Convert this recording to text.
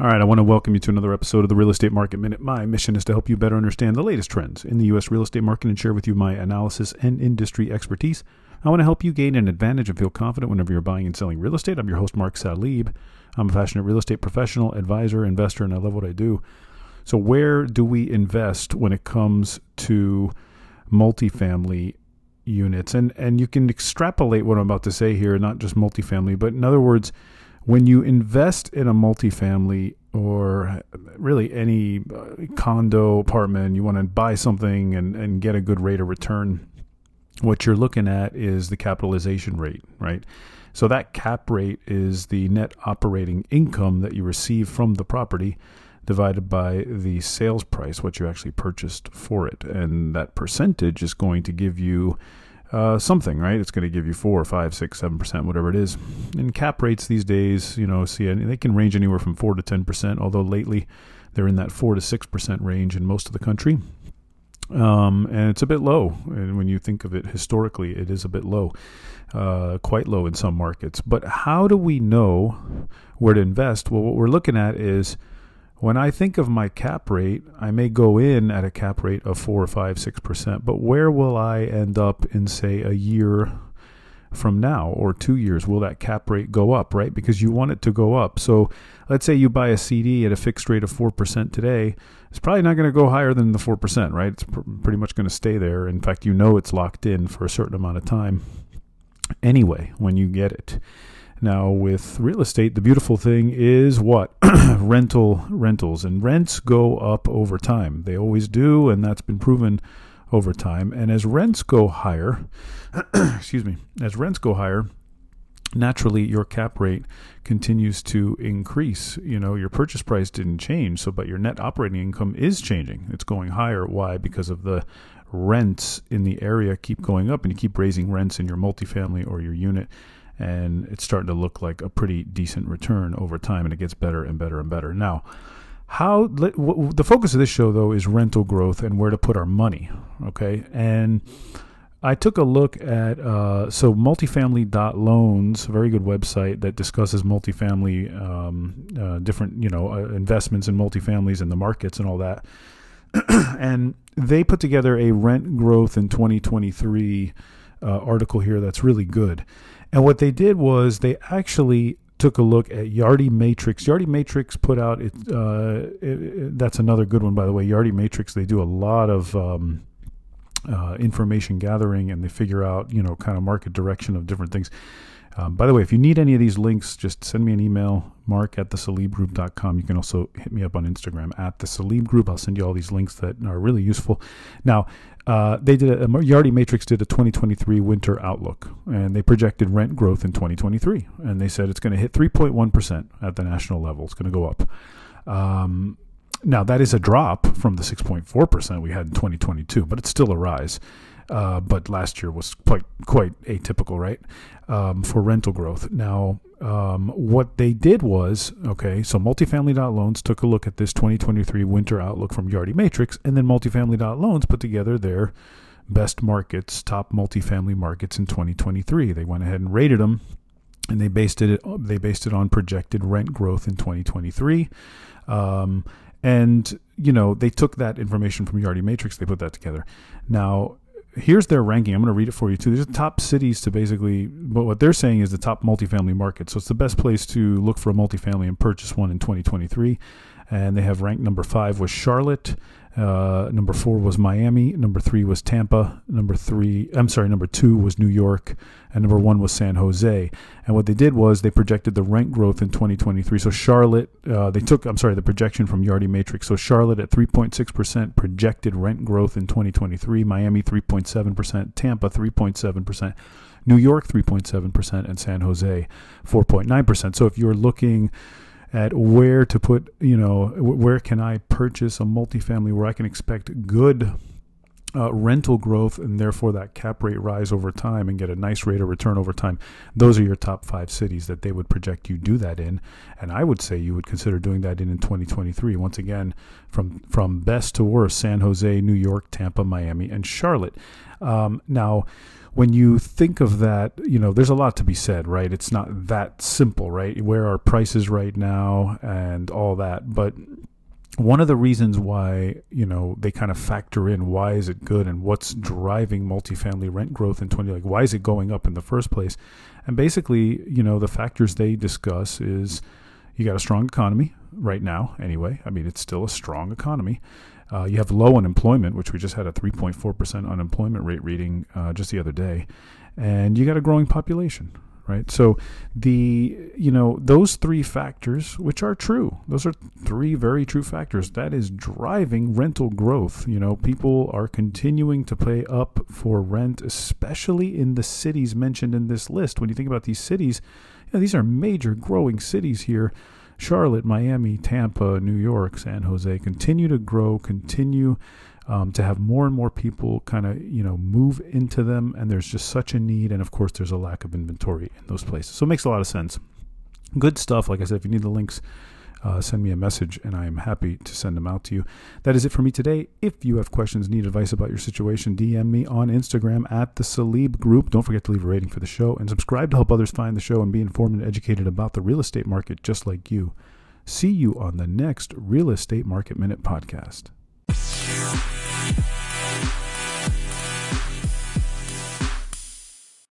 All right, I want to welcome you to another episode of the Real Estate Market Minute. My mission is to help you better understand the latest trends in the U.S. real estate market and share with you my analysis and industry expertise. I want to help you gain an advantage and feel confident whenever you're buying and selling real estate. I'm your host, Mark Salib. I'm a passionate real estate professional, advisor, investor, and I love what I do. So, where do we invest when it comes to multifamily units? And and you can extrapolate what I'm about to say here, not just multifamily, but in other words, when you invest in a multifamily or really any uh, condo apartment, you want to buy something and, and get a good rate of return, what you're looking at is the capitalization rate, right? So that cap rate is the net operating income that you receive from the property divided by the sales price, what you actually purchased for it. And that percentage is going to give you uh, something, right? It's going to give you four, five, six, seven percent, whatever it is. And cap rates these days, you know, see, they can range anywhere from four to ten percent. Although lately, they're in that four to six percent range in most of the country. Um, and it's a bit low. And when you think of it historically, it is a bit low, uh, quite low in some markets. But how do we know where to invest? Well, what we're looking at is when I think of my cap rate, I may go in at a cap rate of four or five, six percent, but where will I end up in, say, a year from now or two years? Will that cap rate go up, right? Because you want it to go up. So let's say you buy a CD at a fixed rate of four percent today. It's probably not going to go higher than the four percent, right? It's pr- pretty much going to stay there. In fact, you know it's locked in for a certain amount of time anyway when you get it. Now, with real estate, the beautiful thing is what? Rental rentals. And rents go up over time. They always do, and that's been proven over time. And as rents go higher, excuse me, as rents go higher, naturally your cap rate continues to increase. You know, your purchase price didn't change, so but your net operating income is changing. It's going higher. Why? Because of the rents in the area keep going up and you keep raising rents in your multifamily or your unit and it's starting to look like a pretty decent return over time, and it gets better and better and better. Now, how the focus of this show though is rental growth and where to put our money. Okay, and I took a look at uh, so multifamily.loans, a very good website that discusses multifamily, um, uh, different you know uh, investments in multifamilies and the markets and all that. and they put together a rent growth in 2023 uh, article here that's really good. And what they did was they actually took a look at Yardi Matrix. Yardi Matrix put out it, uh, it, it, That's another good one, by the way. Yardi Matrix. They do a lot of um, uh, information gathering, and they figure out you know kind of market direction of different things. Um, by the way, if you need any of these links, just send me an email, mark at thesalibgroup.com. You can also hit me up on Instagram at the Salib Group. I'll send you all these links that are really useful. Now, uh, they did a, Yardi Matrix did a 2023 winter outlook, and they projected rent growth in 2023, and they said it's going to hit 3.1 percent at the national level. It's going to go up. Um, now that is a drop from the 6.4 percent we had in 2022, but it's still a rise. Uh, but last year was quite quite atypical, right, um, for rental growth. Now, um, what they did was okay. So, multifamily.loans took a look at this 2023 winter outlook from Yardi Matrix, and then multifamily.loans put together their best markets, top multifamily markets in 2023. They went ahead and rated them, and they based it they based it on projected rent growth in 2023. Um, and you know they took that information from Yardi Matrix, they put that together. Now here's their ranking. I'm going to read it for you too. There's top cities to basically, but what they're saying is the top multifamily market. So it's the best place to look for a multifamily and purchase one in 2023. And they have ranked number five was Charlotte. Uh, number four was Miami. Number three was Tampa. Number three, I'm sorry, number two was New York. And number one was San Jose. And what they did was they projected the rent growth in 2023. So Charlotte, uh, they took, I'm sorry, the projection from Yardi Matrix. So Charlotte at 3.6% projected rent growth in 2023. Miami 3.7%. Tampa 3.7%. New York 3.7%. And San Jose 4.9%. So if you're looking, at where to put, you know, where can I purchase a multifamily where I can expect good uh, rental growth and therefore that cap rate rise over time and get a nice rate of return over time. Those are your top five cities that they would project you do that in, and I would say you would consider doing that in in 2023. Once again, from from best to worst: San Jose, New York, Tampa, Miami, and Charlotte. Um, now. When you think of that, you know, there's a lot to be said, right? It's not that simple, right? Where are prices right now and all that. But one of the reasons why you know they kind of factor in why is it good and what's driving multifamily rent growth in 20 like why is it going up in the first place? And basically you know the factors they discuss is you got a strong economy right now anyway. I mean it's still a strong economy. Uh, you have low unemployment which we just had a 3.4% unemployment rate reading uh, just the other day. And you got a growing population right? So the you know those three factors, which are true, those are three very true factors. That is driving rental growth. You know, people are continuing to pay up for rent, especially in the cities mentioned in this list. When you think about these cities, you know, these are major growing cities here. Charlotte, Miami, Tampa, New York, San Jose continue to grow, continue um, to have more and more people kind of you know move into them, and there's just such a need, and of course there's a lack of inventory in those places. So it makes a lot of sense. Good stuff. Like I said, if you need the links. Uh, send me a message and I am happy to send them out to you. That is it for me today. If you have questions, need advice about your situation, DM me on Instagram at the Salib Group. Don't forget to leave a rating for the show and subscribe to help others find the show and be informed and educated about the real estate market just like you. See you on the next Real Estate Market Minute podcast. Bye.